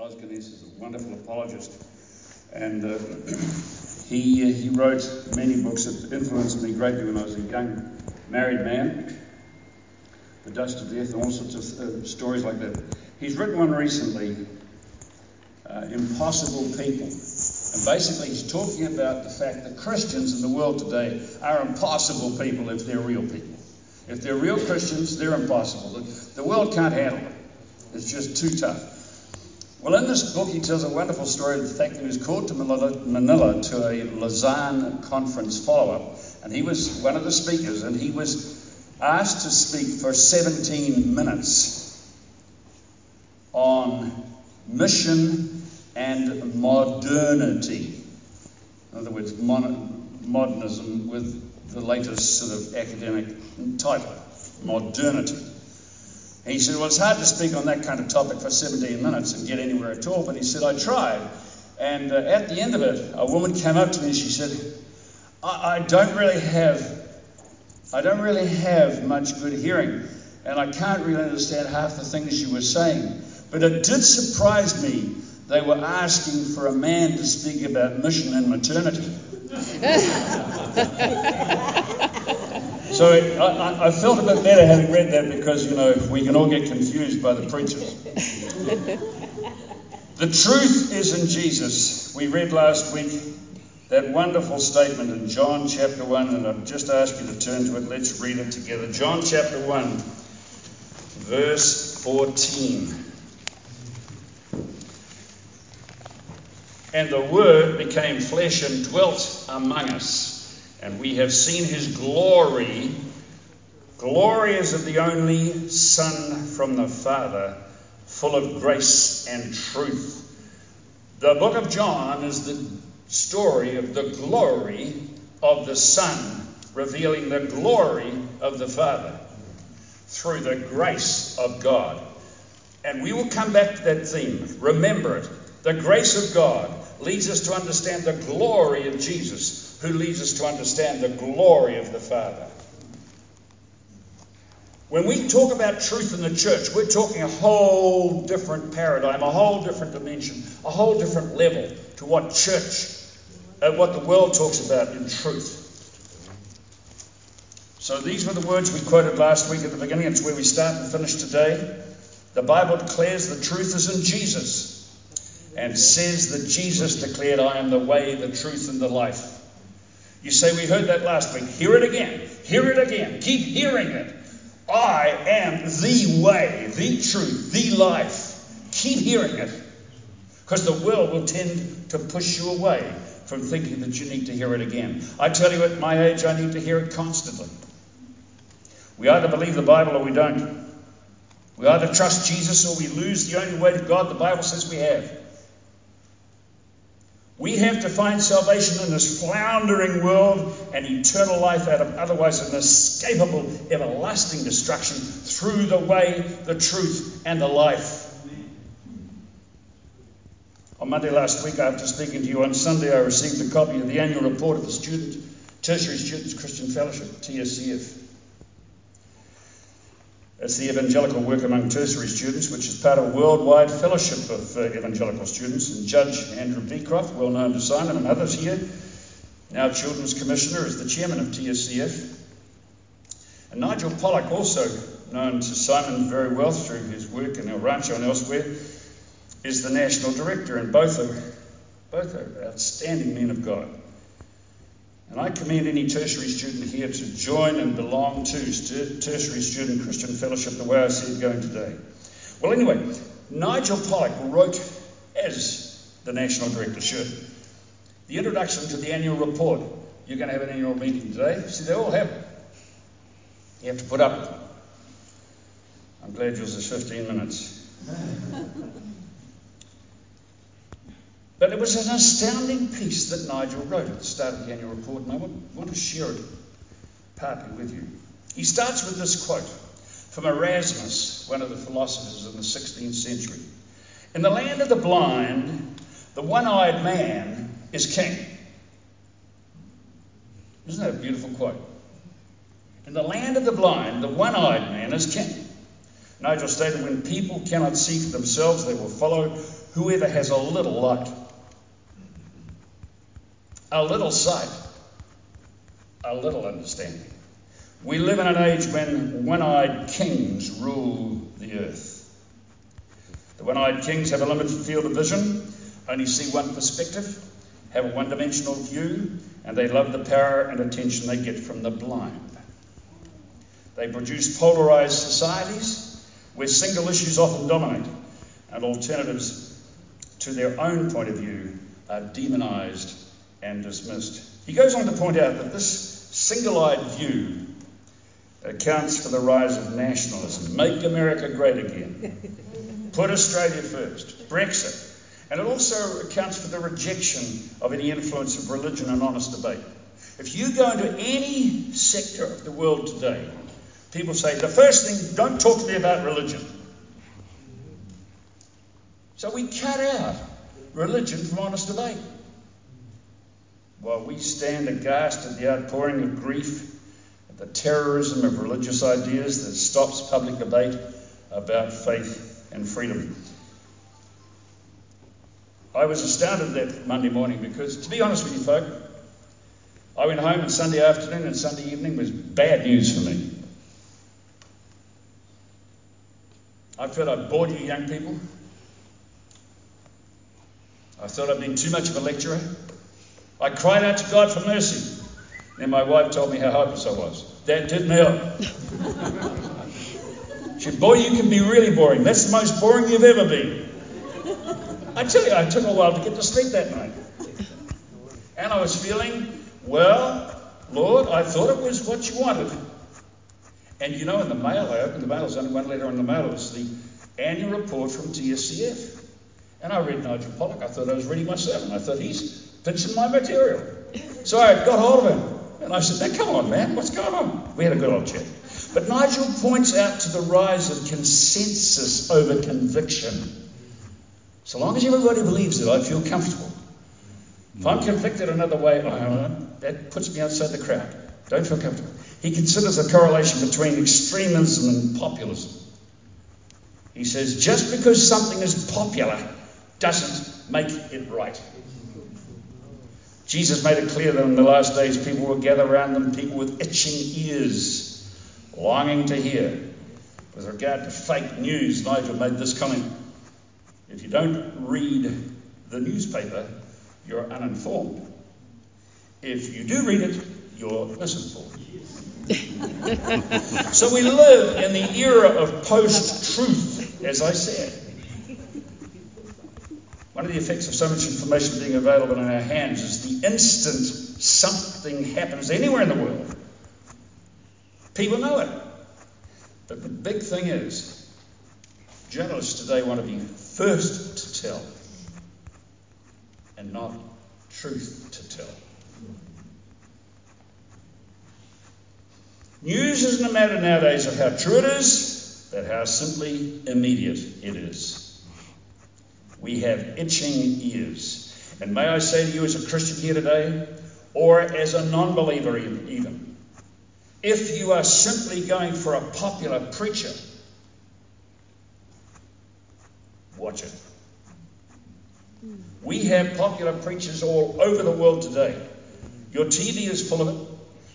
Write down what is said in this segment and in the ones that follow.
Os Guinness is a wonderful apologist, and uh, he, uh, he wrote many books that influenced me greatly when I was a young married man. The Dust of Death and all sorts of uh, stories like that. He's written one recently, uh, Impossible People. And basically, he's talking about the fact that Christians in the world today are impossible people if they're real people. If they're real Christians, they're impossible. The, the world can't handle them, It's just too tough. Well, in this book, he tells a wonderful story of the fact that he was called to Manila to a Lausanne conference follow up, and he was one of the speakers, and he was asked to speak for 17 minutes on mission and modernity. In other words, mon- modernism with the latest sort of academic title, modernity. And he said, Well, it's hard to speak on that kind of topic for 17 minutes and get anywhere at all. But he said, I tried. And uh, at the end of it, a woman came up to me and she said, I, I don't really have, I don't really have much good hearing, and I can't really understand half the things you were saying. But it did surprise me. They were asking for a man to speak about mission and maternity. So I, I, felt a bit better having read that because, you know, we can all get confused by the preachers. the truth is in Jesus. We read last week that wonderful statement in John chapter 1, and I've just asked you to turn to it. Let's read it together. John chapter 1, verse 14. And the Word became flesh and dwelt among us and we have seen his glory. Glory is of the only Son from the Father, full of grace and truth. The book of John is the story of the glory of the Son, revealing the glory of the Father through the grace of God. And we will come back to that theme. Remember it. The grace of God leads us to understand the glory of Jesus who leads us to understand the glory of the Father. When we talk about truth in the church, we're talking a whole different paradigm, a whole different dimension, a whole different level to what church, uh, what the world talks about in truth. So these were the words we quoted last week at the beginning. It's where we start and finish today. The Bible declares the truth is in Jesus and says that Jesus declared, I am the way, the truth, and the life. You say, We heard that last week. Hear it again. Hear it again. Keep hearing it. I am the way, the truth, the life. Keep hearing it. Because the world will tend to push you away from thinking that you need to hear it again. I tell you, at my age, I need to hear it constantly. We either believe the Bible or we don't. We either trust Jesus or we lose the only way to God the Bible says we have. We have to find salvation in this floundering world and eternal life out of otherwise inescapable, everlasting destruction through the way, the truth, and the life. On Monday last week, after speaking to you on Sunday, I received a copy of the annual report of the student, Tertiary Students Christian Fellowship, TSCF. It's the evangelical work among tertiary students, which is part of a worldwide fellowship of uh, evangelical students. And Judge Andrew Becroft, well known to Simon and others here, now Children's Commissioner, is the chairman of TSCF. And Nigel Pollock, also known to Simon very well through his work in El Rancho and elsewhere, is the national director, and both are, both are outstanding men of God. And I commend any tertiary student here to join and belong to Tertiary Student Christian Fellowship the way I see it going today. Well, anyway, Nigel Pollock wrote, as the National Director should, the introduction to the annual report. You're going to have an annual meeting today. See, they all have. You have to put up. I'm glad yours is 15 minutes. But it was an astounding piece that Nigel wrote at the start of the annual report, and I want, want to share it partly with you. He starts with this quote from Erasmus, one of the philosophers in the 16th century In the land of the blind, the one eyed man is king. Isn't that a beautiful quote? In the land of the blind, the one eyed man is king. Nigel stated when people cannot see for themselves, they will follow whoever has a little light, a little sight, a little understanding. We live in an age when one eyed kings rule the earth. The one eyed kings have a limited field of vision, only see one perspective, have a one dimensional view, and they love the power and attention they get from the blind. They produce polarized societies where single issues often dominate and alternatives to their own point of view are demonized and dismissed. He goes on to point out that this single eyed view accounts for the rise of nationalism. Make America great again. Put Australia first. Brexit. And it also accounts for the rejection of any influence of religion and honest debate. If you go into any sector of the world today, people say, the first thing, don't talk to me about religion. So we cut out religion from honest debate. While we stand aghast at the outpouring of grief, at the terrorism of religious ideas that stops public debate about faith and freedom. I was astounded that Monday morning because, to be honest with you, folk, I went home and Sunday afternoon and Sunday evening was bad news for me. I felt I bored you young people. I thought I'd been too much of a lecturer. I cried out to God for mercy. Then my wife told me how hopeless I was. That didn't help. she said, Boy, you can be really boring. That's the most boring you've ever been. I tell you, I took a while to get to sleep that night. And I was feeling, well, Lord, I thought it was what you wanted. And you know, in the mail, I opened the mail, there's only one letter on the mail. It was the annual report from TSCF. And I read Nigel Pollock. I thought I was reading my sermon. I thought he's pinching my material. So I got hold of him. And I said, now come on, man, what's going on? We had a good old chat. But Nigel points out to the rise of consensus over conviction. So long as everybody believes it, I feel comfortable. If I'm convicted another way, uh, that puts me outside the crowd. Don't feel comfortable. He considers a correlation between extremism and populism. He says, just because something is popular doesn't make it right. Jesus made it clear that in the last days people will gather around them, people with itching ears, longing to hear. With regard to fake news, Nigel made this comment if you don't read the newspaper, you're uninformed. If you do read it, you're misinformed. so we live in the era of post truth, as I said. One of the effects of so much information being available in our hands is the instant something happens anywhere in the world, people know it. But the big thing is, journalists today want to be first to tell and not truth to tell. News isn't a matter nowadays of how true it is, but how simply immediate it is. We have itching ears. And may I say to you, as a Christian here today, or as a non believer, even, if you are simply going for a popular preacher, watch it. We have popular preachers all over the world today. Your TV is full of it,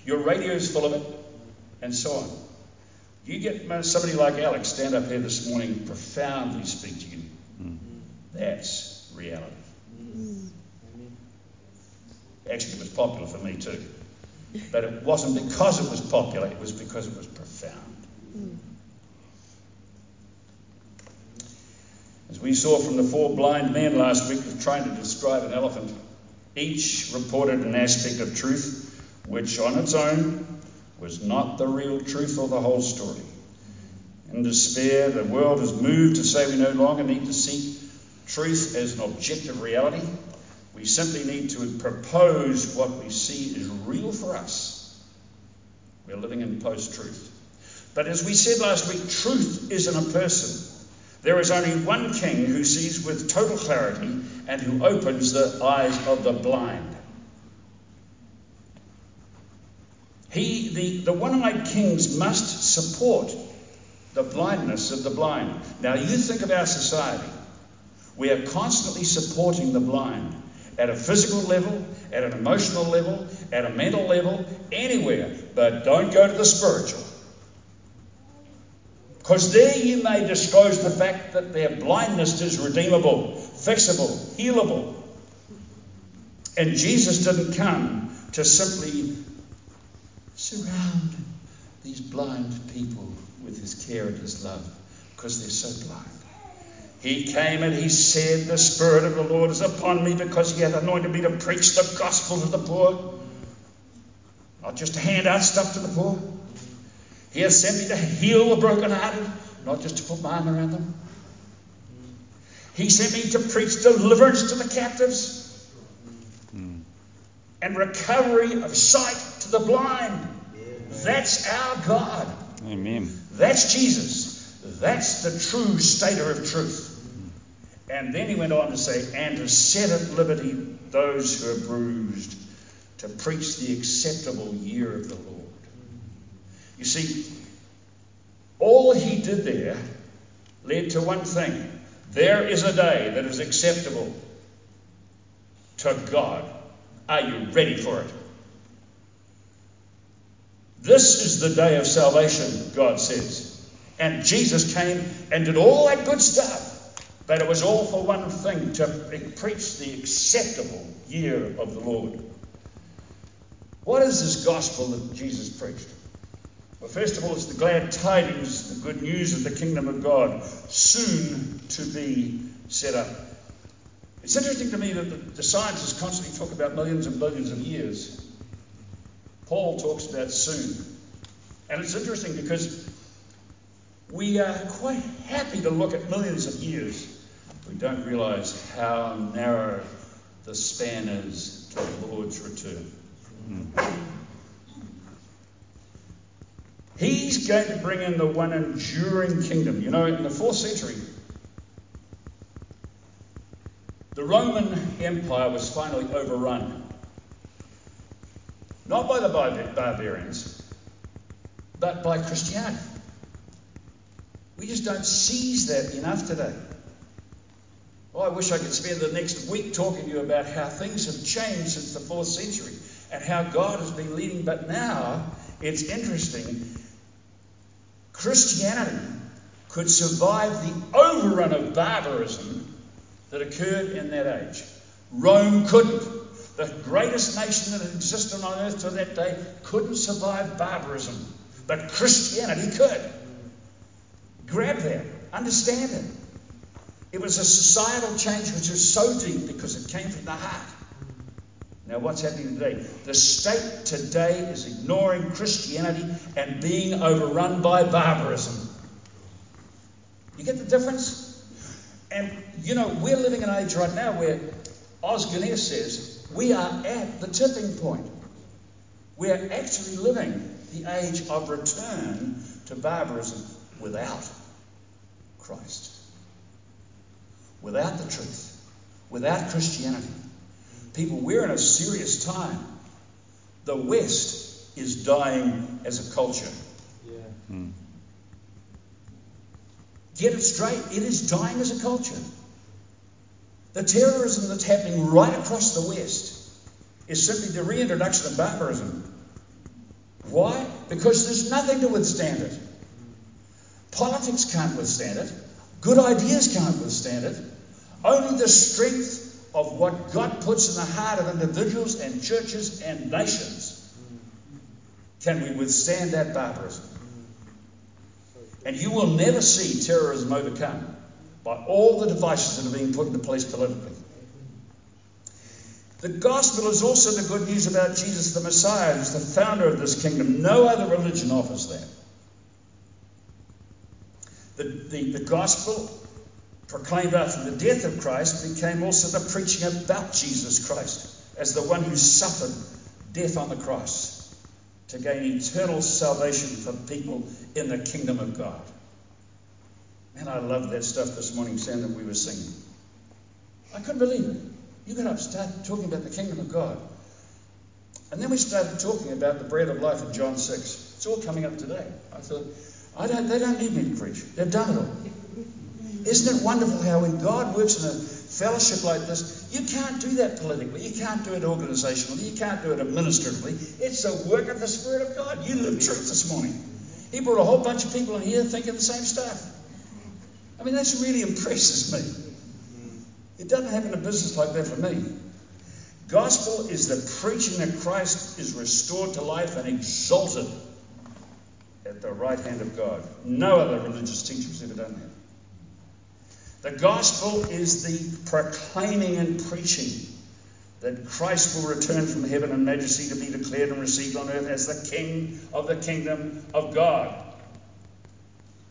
your radio is full of it, and so on. You get uh, somebody like Alex stand up here this morning, profoundly speak to you. That's reality. Actually, it was popular for me too. But it wasn't because it was popular, it was because it was profound. As we saw from the four blind men last week trying to describe an elephant, each reported an aspect of truth which on its own was not the real truth or the whole story. In despair, the world has moved to say we no longer need to seek truth as an objective reality. We simply need to propose what we see is real for us. We're living in post truth. But as we said last week, truth isn't a person. There is only one king who sees with total clarity and who opens the eyes of the blind. He, the, the one eyed kings must support the blindness of the blind. Now, you think of our society. We are constantly supporting the blind at a physical level, at an emotional level, at a mental level, anywhere, but don't go to the spiritual. Because there you may disclose the fact that their blindness is redeemable, fixable, healable. And Jesus didn't come to simply surround these blind people with his care and his love because they're so blind. He came and he said, The Spirit of the Lord is upon me because he hath anointed me to preach the gospel to the poor. Not just to hand out stuff to the poor. He has sent me to heal the brokenhearted, not just to put my arm around them. He sent me to preach deliverance to the captives and recovery of sight to the blind. That's our God. Amen. That's Jesus. That's the true stater of truth. And then he went on to say, and to set at liberty those who are bruised, to preach the acceptable year of the Lord. You see, all he did there led to one thing there is a day that is acceptable to God. Are you ready for it? This is the day of salvation, God says. And Jesus came and did all that good stuff. But it was all for one thing to preach the acceptable year of the Lord. What is this gospel that Jesus preached? Well, first of all, it's the glad tidings, the good news of the kingdom of God, soon to be set up. It's interesting to me that the, scientists constantly talk about millions and billions of years. Paul talks about soon. And it's interesting because we are quite happy to look at millions of years. We don't realize how narrow the span is to the Lord's return. He's going to bring in the one enduring kingdom. You know, in the fourth century, the Roman Empire was finally overrun. Not by the barbarians, but by Christianity. We just don't seize that enough today. Well, I wish I could spend the next week talking to you about how things have changed since the fourth century and how God has been leading. But now it's interesting. Christianity could survive the overrun of barbarism that occurred in that age. Rome couldn't. The greatest nation that existed on earth to that day couldn't survive barbarism, but Christianity could. Grab that, understand it. It was a societal change which was so deep because it came from the heart. Now, what's happening today? The state today is ignoring Christianity and being overrun by barbarism. You get the difference? And, you know, we're living in an age right now where Os Guinness says we are at the tipping point. We're actually living the age of return to barbarism without Christ, without the truth, without Christianity. People, we're in a serious time. The West is dying as a culture. Yeah. Hmm. Get it straight. It is dying as a culture. The terrorism that's happening right across the West is simply the reintroduction of barbarism. Why? Because there's nothing to withstand it. Politics can't withstand it. Good ideas can't withstand it. Only the strength of what God puts in the heart of individuals and churches and nations can we withstand that barbarism. And you will never see terrorism overcome by all the devices that are being put into place politically. The gospel is also the good news about Jesus the Messiah, who's the founder of this kingdom. No other religion offers that. The, the, the gospel proclaimed after the death of Christ became also the preaching about Jesus Christ as the one who suffered death on the cross to gain eternal salvation for people in the kingdom of God. Man, I loved that stuff this morning, Sam, that we were singing. I couldn't believe it. You got up, started talking about the kingdom of God. And then we started talking about the bread of life in John 6. It's all coming up today. I thought, I don't, they don't need me to preach. They've done it all. Isn't it wonderful how when God works in a fellowship like this, you can't do that politically, you can't do it organisationally, you can't do it administratively. It's a work of the Spirit of God. You live truth this morning. He brought a whole bunch of people in here thinking the same stuff. I mean, that really impresses me. It doesn't happen in a business like that for me. Gospel is the preaching that Christ is restored to life and exalted at the right hand of God. No other religious teacher has ever done that. The gospel is the proclaiming and preaching that Christ will return from heaven in majesty to be declared and received on earth as the King of the kingdom of God.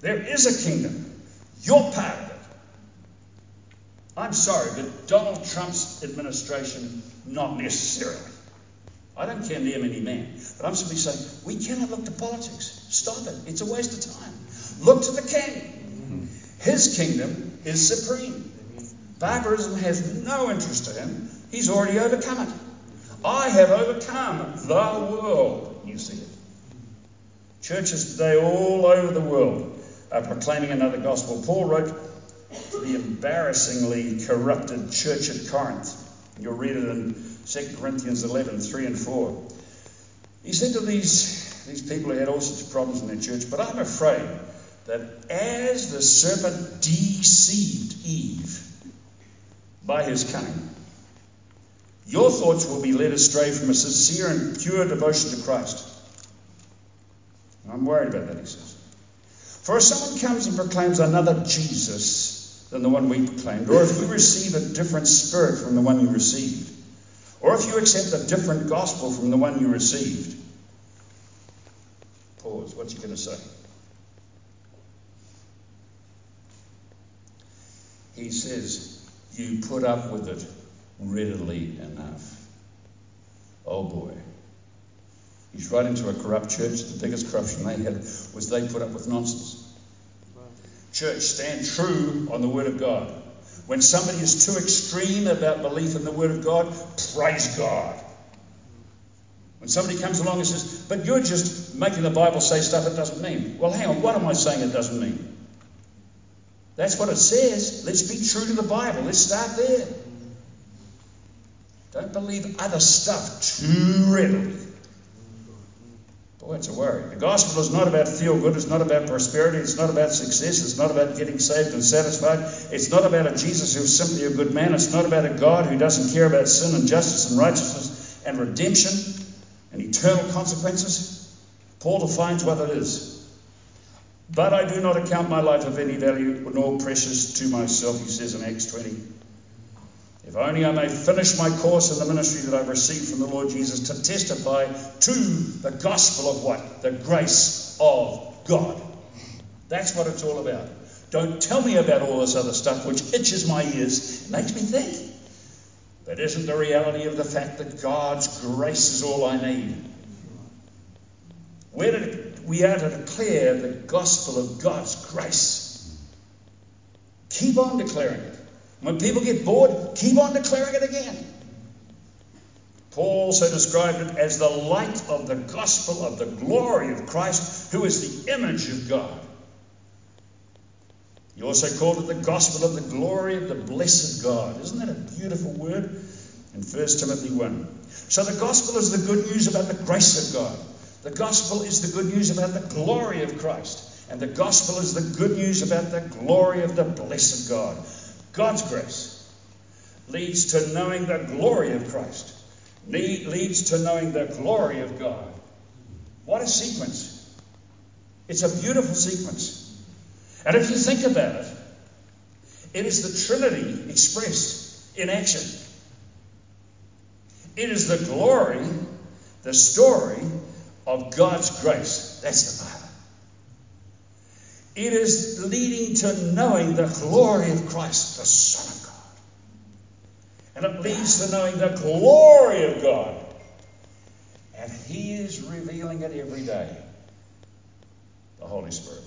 There is a kingdom. You're part of it. I'm sorry, but Donald Trump's administration, not necessarily. I don't condemn any man, but I'm simply saying we cannot look to politics. Stop it. It's a waste of time. Look to the king. His kingdom is supreme. Barbarism has no interest to him. He's already overcome it. I have overcome the world. You see it. Churches today all over the world are proclaiming another gospel. Paul wrote to the embarrassingly corrupted church at Corinth. You'll read it in 2 Corinthians 11 3 and 4. He said to these, these people who had all sorts of problems in their church, But I'm afraid that as the serpent deceived Eve by his cunning, your thoughts will be led astray from a sincere and pure devotion to Christ. I'm worried about that, he says. For if someone comes and proclaims another Jesus than the one we proclaimed, or if you receive a different spirit from the one you received, or if you accept a different gospel from the one you received, pause, what's he going to say? He says, You put up with it readily enough. Oh boy. He's writing to a corrupt church. The biggest corruption they had was they put up with nonsense. Church, stand true on the Word of God. When somebody is too extreme about belief in the Word of God, praise God. When somebody comes along and says, but you're just making the Bible say stuff it doesn't mean. Well, hang on, what am I saying it doesn't mean? That's what it says. Let's be true to the Bible. Let's start there. Don't believe other stuff too readily. Boy, it's a worry. The gospel is not about feel good. It's not about prosperity. It's not about success. It's not about getting saved and satisfied. It's not about a Jesus who's simply a good man. It's not about a God who doesn't care about sin and justice and righteousness and redemption and eternal consequences. Paul defines what it is. But I do not account my life of any value nor precious to myself, he says in Acts 20 if only I may finish my course in the ministry that I've received from the Lord Jesus to testify to the gospel of what? The grace of God. That's what it's all about. Don't tell me about all this other stuff which itches my ears, it makes me think. That isn't the reality of the fact that God's grace is all I need. we are to declare the gospel of God's grace. Keep on declaring it. When people get bored, keep on declaring it again. Paul also described it as the light of the gospel of the glory of Christ, who is the image of God. He also called it the gospel of the glory of the blessed God. Isn't that a beautiful word? In 1 Timothy 1. So the gospel is the good news about the grace of God. The gospel is the good news about the glory of Christ. And the gospel is the good news about the glory of the blessed God. God's grace leads to knowing the glory of Christ, leads to knowing the glory of God. What a sequence! It's a beautiful sequence. And if you think about it, it is the Trinity expressed in action. It is the glory, the story of God's grace. That's the Bible. It is leading to knowing the glory of Christ, the Son of God. And it leads to knowing the glory of God. And He is revealing it every day. The Holy Spirit.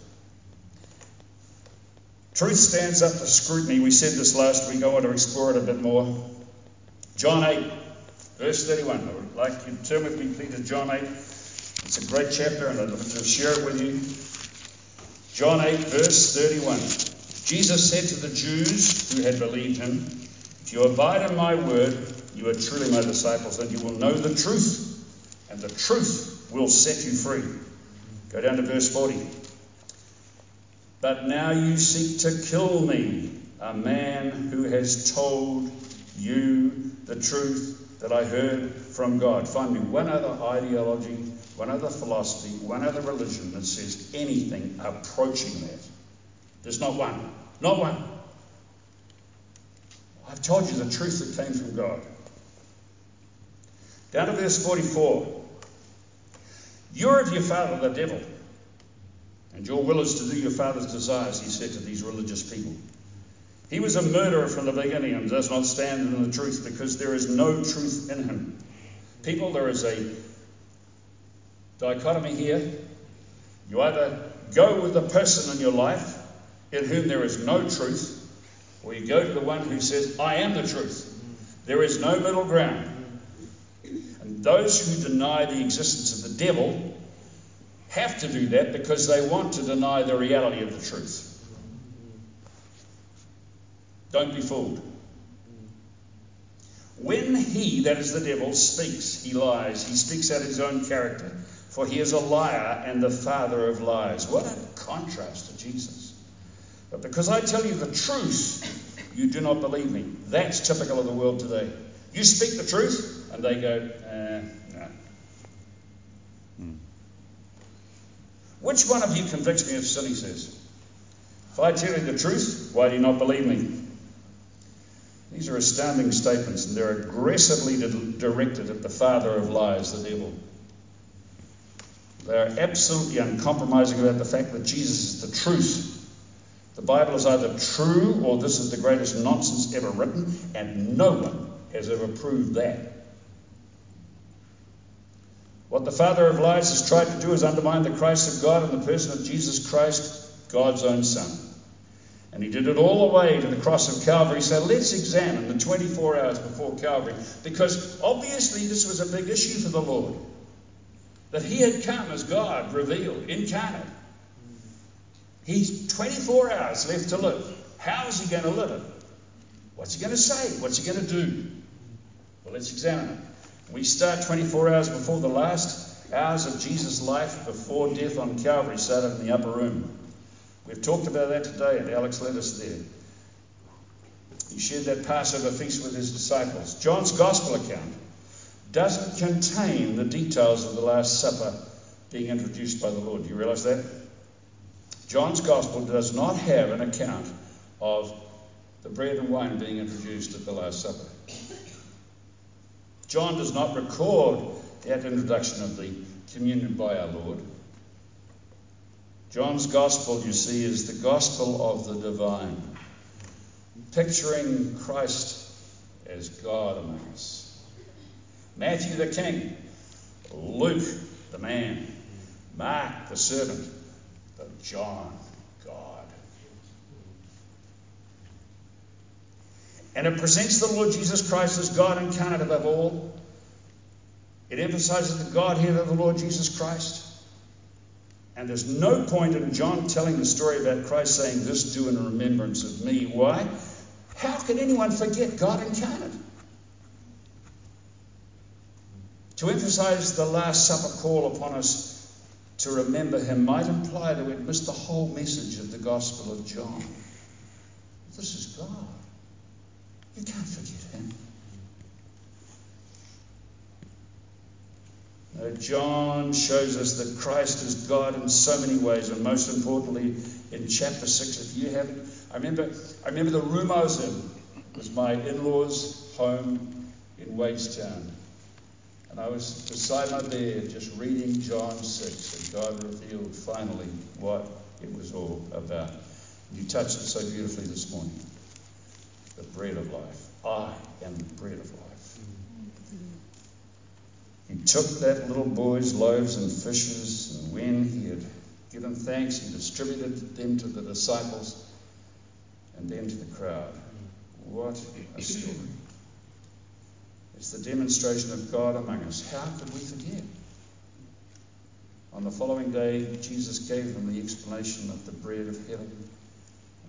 Truth stands up to scrutiny. We said this last week. I want to explore it a bit more. John 8, verse 31. I would like you to turn with me, please, to John 8. It's a great chapter, and I'd love to share it with you. John 8, verse 31. Jesus said to the Jews who had believed him, If you abide in my word, you are truly my disciples, and you will know the truth, and the truth will set you free. Go down to verse 40. But now you seek to kill me, a man who has told you the truth that I heard from God. Find me one other ideology, one other philosophy, one other religion that says anything approaching that. There's not one. Not one. I've told you the truth that came from God. Down to verse 44. You're of your father, the devil, and your will is to do your father's desires, he said to these religious people. He was a murderer from the beginning and does not stand in the truth because there is no truth in him. People, there is a dichotomy here. You either go with the person in your life in whom there is no truth, or you go to the one who says, I am the truth. There is no middle ground. And those who deny the existence of the devil have to do that because they want to deny the reality of the truth. Don't be fooled. When he, that is the devil, speaks, he lies. He speaks out of his own character, for he is a liar and the father of lies. What a contrast to Jesus. But because I tell you the truth, you do not believe me. That's typical of the world today. You speak the truth, and they go, eh, no. Hmm. Which one of you convicts me of sin, he says? If I tell you the truth, why do you not believe me? These are astounding statements, and they're aggressively directed at the father of lies, the devil. They are absolutely uncompromising about the fact that Jesus is the truth. The Bible is either true or this is the greatest nonsense ever written, and no one has ever proved that. What the father of lies has tried to do is undermine the Christ of God and the person of Jesus Christ, God's own Son. And he did it all the way to the cross of Calvary. So let's examine the 24 hours before Calvary, because obviously this was a big issue for the Lord. That he had come as God revealed, incarnate. He's 24 hours left to live. How is he going to live it? What's he going to say? What's he going to do? Well, let's examine it. We start 24 hours before the last hours of Jesus' life before death on Calvary started in the upper room. We've talked about that today, and Alex led us there. He shared that Passover feast with his disciples. John's Gospel account doesn't contain the details of the Last Supper being introduced by the Lord. Do you realize that? John's Gospel does not have an account of the bread and wine being introduced at the Last Supper. John does not record that introduction of the communion by our Lord. John's gospel, you see, is the gospel of the divine, picturing Christ as God among us. Matthew the king, Luke the man, Mark the servant, but John, God. And it presents the Lord Jesus Christ as God incarnate above all. It emphasizes the Godhead of the Lord Jesus Christ. And there's no point in John telling the story about Christ saying, This do in remembrance of me. Why? How can anyone forget God incarnate? To emphasize the Last Supper call upon us to remember him might imply that we'd missed the whole message of the Gospel of John. This is God. You can't forget him. Uh, John shows us that Christ is God in so many ways, and most importantly, in chapter six. If you haven't, I remember, I remember the room I was in was my in-laws' home in Wadestown, and I was beside my bed just reading John six, and God revealed finally what it was all about. You touched it so beautifully this morning. The bread of life. I am the bread of life. He took that little boy's loaves and fishes, and when he had given thanks, he distributed them to the disciples and then to the crowd. What a story. It's the demonstration of God among us. How could we forget? On the following day, Jesus gave them the explanation of the bread of heaven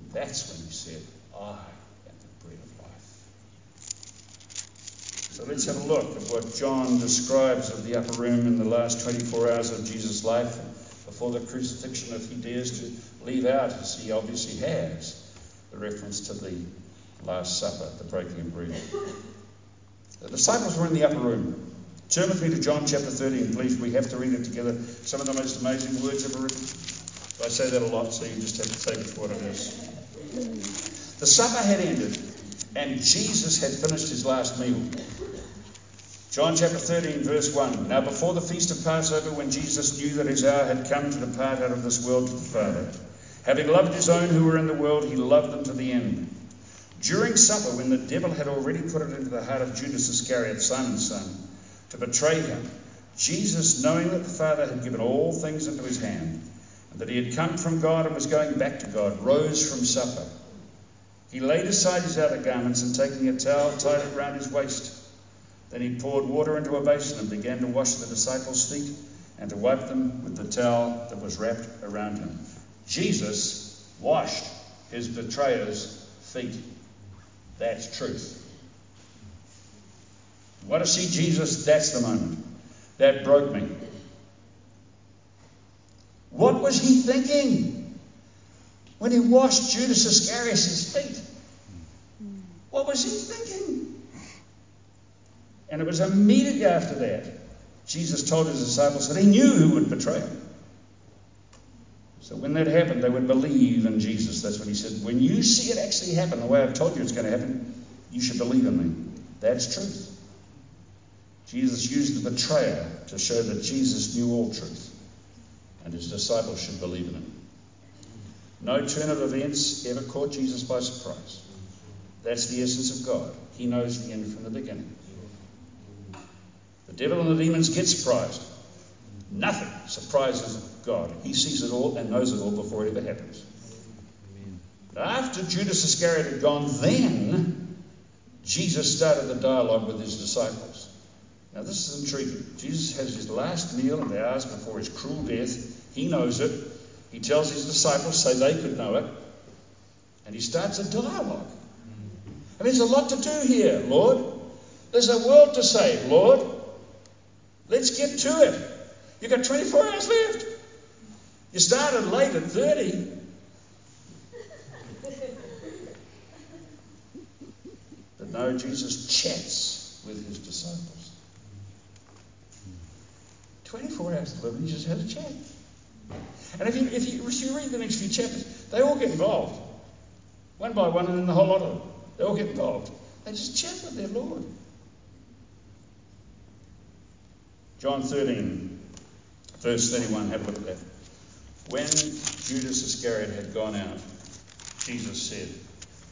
And that's when he said, I am the bread of life. So let's have a look at what John describes of the upper room in the last 24 hours of Jesus' life before the crucifixion, if he dares to leave out, as he obviously has, the reference to the Last Supper, the breaking of bread. The disciples were in the upper room. Turn with me to John chapter 13, please. We have to read it together. Some of the most amazing words ever written. I say that a lot, so you just have to take it for what it is. The supper had ended, and Jesus had finished his last meal. John chapter 13, verse 1. Now, before the feast of Passover, when Jesus knew that his hour had come to depart out of this world to the Father, having loved his own who were in the world, he loved them to the end. During supper, when the devil had already put it into the heart of Judas Iscariot, Simon's son, to betray him, Jesus, knowing that the Father had given all things into his hand, and that he had come from God and was going back to God, rose from supper. He laid aside his outer garments and taking a towel, tied it round his waist. Then he poured water into a basin and began to wash the disciples' feet and to wipe them with the towel that was wrapped around him. Jesus washed his betrayer's feet. That's truth. What to see Jesus? That's the moment. That broke me. What was he thinking when he washed Judas Iscariot's feet? What was he thinking? And it was immediately after that Jesus told his disciples that he knew who would betray him. So when that happened, they would believe in Jesus. That's what he said. When you see it actually happen the way I've told you it's going to happen, you should believe in me. That's truth. Jesus used the betrayer to show that Jesus knew all truth, and his disciples should believe in him. No turn of events ever caught Jesus by surprise. That's the essence of God. He knows the end from the beginning. The devil and the demons get surprised. Nothing surprises God. He sees it all and knows it all before it ever happens. Amen. After Judas Iscariot had gone, then Jesus started the dialogue with his disciples. Now, this is intriguing. Jesus has his last meal in the hours before his cruel death. He knows it. He tells his disciples so they could know it. And he starts a dialogue. And there's a lot to do here, Lord. There's a world to save, Lord. Let's get to it. You've got 24 hours left. You started late at 30. But no, Jesus chats with his disciples. 24 hours to live, he just has a chat. And if you, if, you, if you read the next few chapters, they all get involved. One by one, and then the whole lot of them. They all get involved. They just chat with their Lord. John 13, verse 31, have a look at that. When Judas Iscariot had gone out, Jesus said,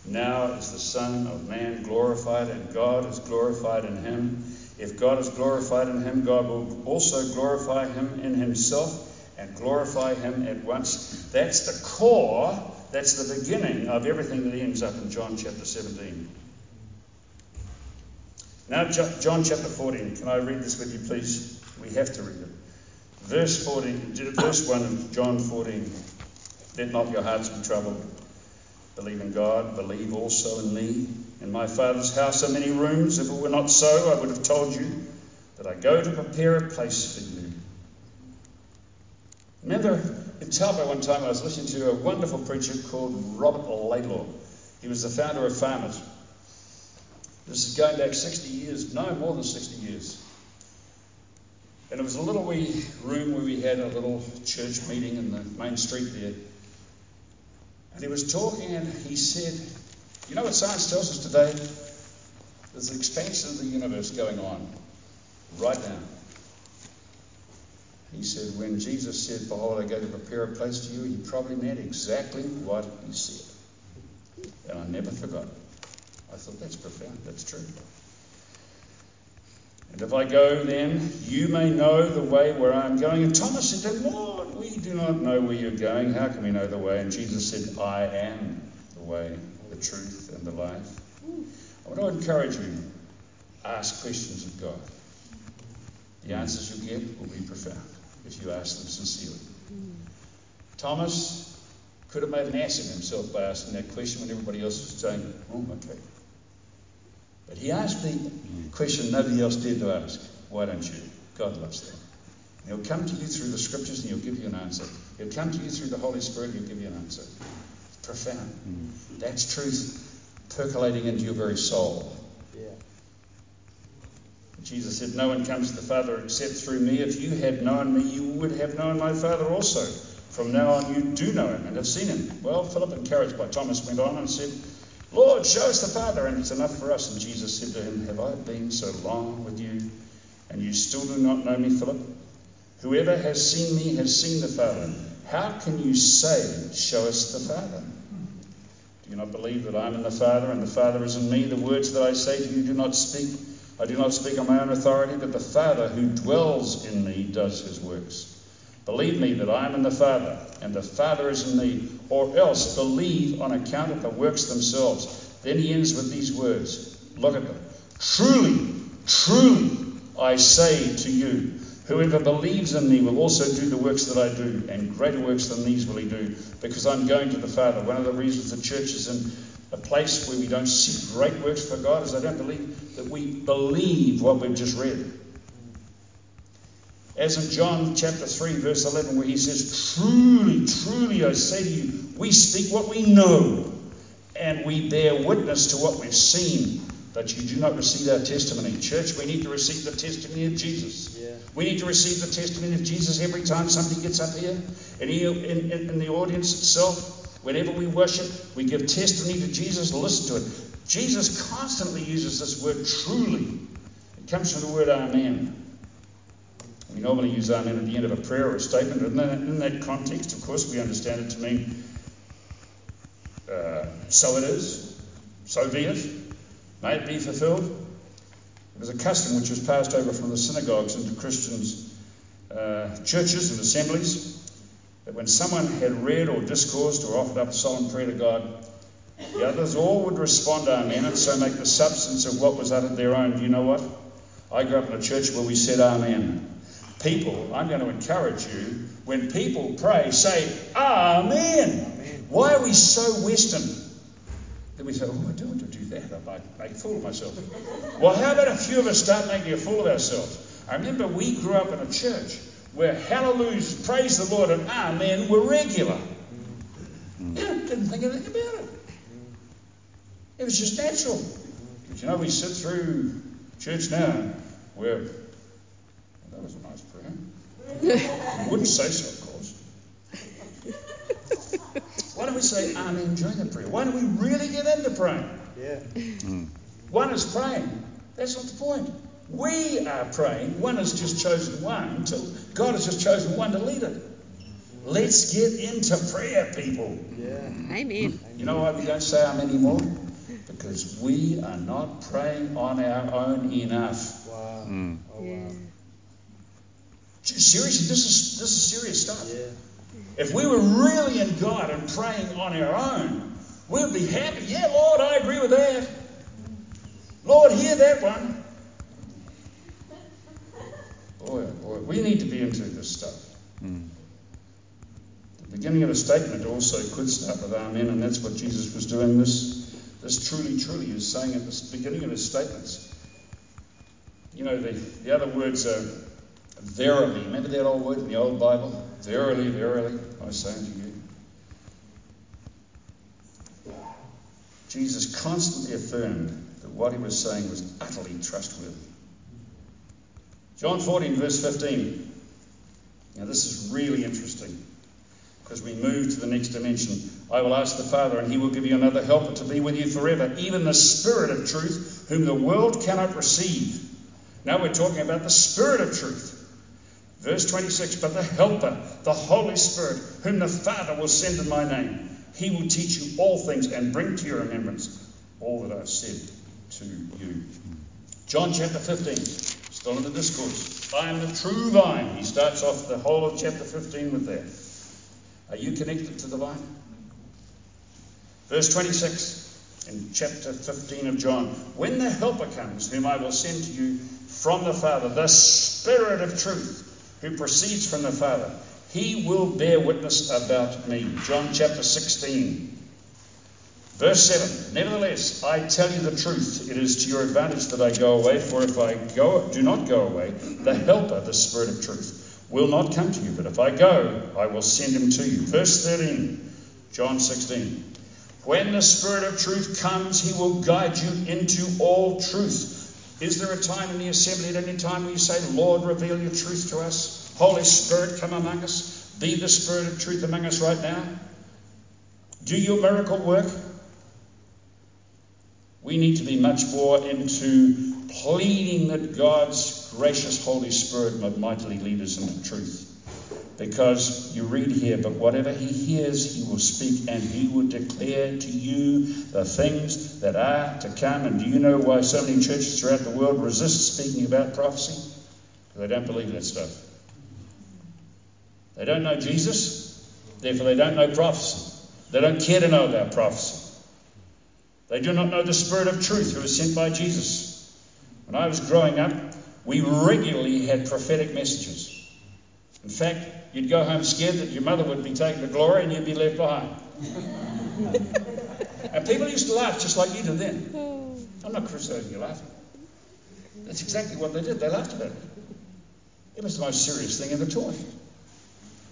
Now is the Son of Man glorified, and God is glorified in him. If God is glorified in him, God will also glorify him in himself and glorify him at once. That's the core, that's the beginning of everything that ends up in John chapter 17. Now, John chapter 14. Can I read this with you, please? We have to read it. Verse 14, verse 1 of John 14. Let not your hearts be troubled. Believe in God, believe also in me. In my Father's house are many rooms. If it were not so, I would have told you that I go to prepare a place for you. Remember in Taupo one time I was listening to a wonderful preacher called Robert Laidlaw. He was the founder of Farmers. This is going back 60 years, no, more than 60 years. And it was a little wee room where we had a little church meeting in the main street there. And he was talking and he said, You know what science tells us today? There's an expansion of the universe going on right now. He said, When Jesus said, Behold, I go to prepare a place for you, he probably meant exactly what he said. And I never forgot. I thought that's profound, that's true. And if I go, then you may know the way where I am going. And Thomas said to him, Lord, we do not know where you're going. How can we know the way? And Jesus said, I am the way, the truth, and the life. I want to encourage you ask questions of God. The answers you get will be profound if you ask them sincerely. Thomas could have made an ass of himself by asking that question when everybody else was saying, oh, okay. But he asked the question nobody else dared to ask. Why don't you? God loves them. he'll come to you through the scriptures and he'll give you an answer. He'll come to you through the Holy Spirit and he'll give you an answer. It's profound. Mm. That's truth percolating into your very soul. Yeah. Jesus said, No one comes to the Father except through me. If you had known me, you would have known my Father also. From now on, you do know him and have seen him. Well, Philip, encouraged by Thomas, went on and said, Lord, show us the Father, and it's enough for us. And Jesus said to him, Have I been so long with you, and you still do not know me, Philip? Whoever has seen me has seen the Father. How can you say, Show us the Father? Do you not believe that I am in the Father, and the Father is in me? The words that I say to you do not speak. I do not speak on my own authority, but the Father who dwells in me does his works. Believe me that I am in the Father, and the Father is in me, or else believe on account of the works themselves. Then he ends with these words Look at them. Truly, truly, I say to you, Whoever believes in me will also do the works that I do, and greater works than these will he do, because I'm going to the Father. One of the reasons the church is in a place where we don't see great works for God is I don't believe that we believe what we've just read. As in John chapter 3, verse 11, where he says, Truly, truly, I say to you, we speak what we know, and we bear witness to what we've seen but you do not receive our testimony. Church, we need to receive the testimony of Jesus. Yeah. We need to receive the testimony of Jesus every time somebody gets up here. And in, in, in the audience itself, whenever we worship, we give testimony to Jesus. Listen to it. Jesus constantly uses this word truly. It comes from the word amen. We normally use amen at the end of a prayer or a statement. And then in that context, of course, we understand it to mean uh, so it is, so be it, May it be fulfilled. It was a custom which was passed over from the synagogues into Christians' uh, churches and assemblies that when someone had read or discoursed or offered up a solemn prayer to God, the others all would respond Amen and so make the substance of what was uttered their own. Do you know what? I grew up in a church where we said Amen. People, I'm going to encourage you, when people pray, say Amen. Amen. Why are we so Western? Then we say, oh, I don't want to do that. I might make a fool of myself. well, how about a few of us start making a fool of ourselves? I remember we grew up in a church where hallelujahs, praise the Lord, and amen were regular. You know, didn't think anything about it. It was just natural. But you know, we sit through church now where, that was a nice prayer. you wouldn't say so, of course. Why don't we say Amen during the prayer? Why don't we really get into praying? Yeah. Mm. One is praying. That's not the point. We are praying. One has just chosen one. To, God has just chosen one to lead it. Let's get into prayer, people. Yeah. Amen. You know why we don't say Amen anymore? Because we are not praying on our own enough. Wow. Mm. Oh, wow. Seriously, this is this is serious stuff. Yeah. If we were really in God and praying on our own, we'd be happy. Yeah, Lord, I agree with that. Lord, hear that one. Boy, oh boy, we need to be into this stuff. Mm. The beginning of a statement also could start with Amen, and that's what Jesus was doing. This, this truly, truly is saying at the beginning of his statements. You know, the, the other words are verily. Remember that old word in the old Bible? Verily, verily, I say unto you. Jesus constantly affirmed that what he was saying was utterly trustworthy. John 14, verse 15. Now, this is really interesting because we move to the next dimension. I will ask the Father, and he will give you another helper to be with you forever, even the Spirit of truth, whom the world cannot receive. Now we're talking about the Spirit of truth. Verse 26 But the Helper, the Holy Spirit, whom the Father will send in my name, he will teach you all things and bring to your remembrance all that I've said to you. John chapter 15, still in the discourse. I am the true vine. He starts off the whole of chapter 15 with that. Are you connected to the vine? Verse 26 in chapter 15 of John. When the Helper comes, whom I will send to you from the Father, the Spirit of truth, who proceeds from the Father. He will bear witness about me. John chapter 16. Verse 7 Nevertheless, I tell you the truth. It is to your advantage that I go away, for if I go, do not go away, the Helper, the Spirit of truth, will not come to you. But if I go, I will send him to you. Verse 13, John 16. When the Spirit of truth comes, he will guide you into all truth. Is there a time in the assembly at any time where you say, Lord, reveal your truth to us? Holy Spirit, come among us. Be the Spirit of truth among us right now. Do your miracle work. We need to be much more into pleading that God's gracious Holy Spirit might mightily lead us into truth. Because you read here, but whatever he hears, he will speak, and he will declare to you the things that are to come. And do you know why so many churches throughout the world resist speaking about prophecy? Because they don't believe that stuff. They don't know Jesus, therefore, they don't know prophecy. They don't care to know about prophecy. They do not know the Spirit of truth who was sent by Jesus. When I was growing up, we regularly had prophetic messages. In fact, you'd go home scared that your mother would be taken to glory and you'd be left behind. and people used to laugh just like you did then. I'm not criticizing you laughing. That's exactly what they did. They laughed about it. It was the most serious thing ever taught.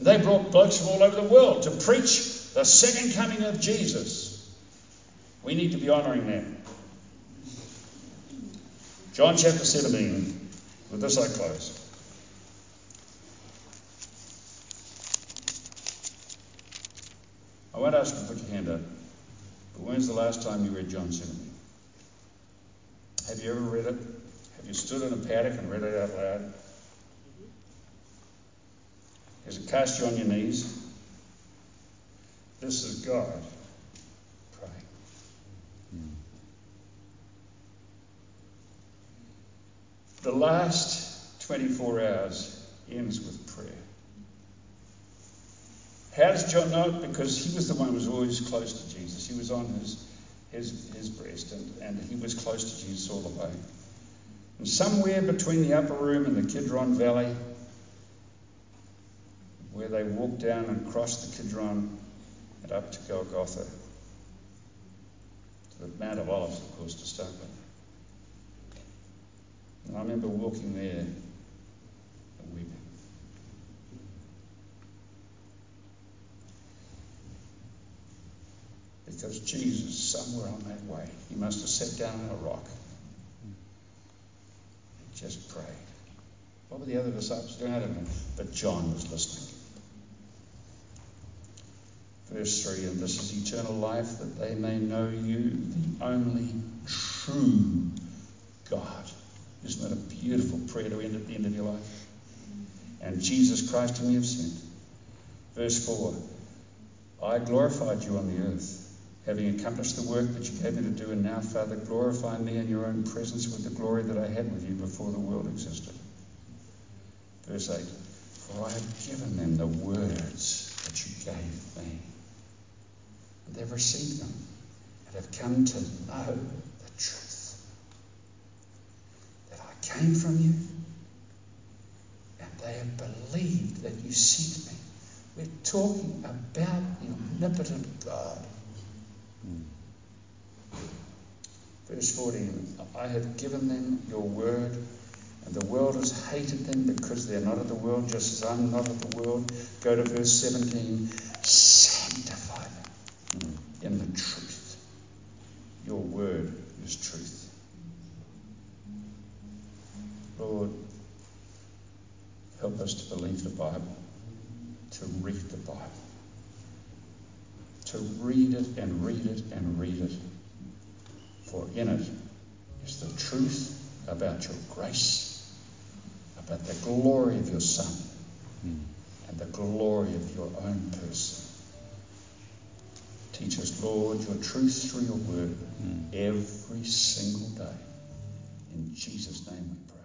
They brought blokes from all over the world to preach the second coming of Jesus. We need to be honouring them. John chapter 17. With this I close. I won't ask you to put your hand up, but when's the last time you read John 17? Have you ever read it? Have you stood in a paddock and read it out loud? Has it cast you on your knees? This is God Pray. The last 24 hours ends with prayer. How does John know it? Because he was the one who was always close to Jesus. He was on his, his, his breast and, and he was close to Jesus all the way. And somewhere between the upper room and the Kidron Valley, where they walked down and crossed the Kidron and up to Golgotha, to the Mount of Olives, of course, to start with. And I remember walking there and weeping. Because Jesus, somewhere on that way, he must have sat down on a rock and just prayed. What were the other disciples doing? I don't know. But John was listening. Verse 3 And this is eternal life, that they may know you, the only true God isn't that a beautiful prayer to end at the end of your life? And Jesus Christ, whom you have sent. Verse 4 I glorified you on the earth, having accomplished the work that you gave me to do, and now, Father, glorify me in your own presence with the glory that I had with you before the world existed. Verse 8 For I have given them the words that you gave me. And they've received them and have come to know the truth that I came from you, and they have believed that you sent me. We're talking about the omnipotent God. Hmm. Verse 14 I have given them your word, and the world has hated them because they're not of the world, just as I'm not of the world. Go to verse 17 sanctify them hmm. in the truth. Your word is truth. Lord, help us to believe the Bible, to read the Bible, to read it and read it and read it. For in it is the truth about your grace, about the glory of your Son, and the glory of your own person. Teach us, Lord, your truth through your word every single day. In Jesus' name we pray.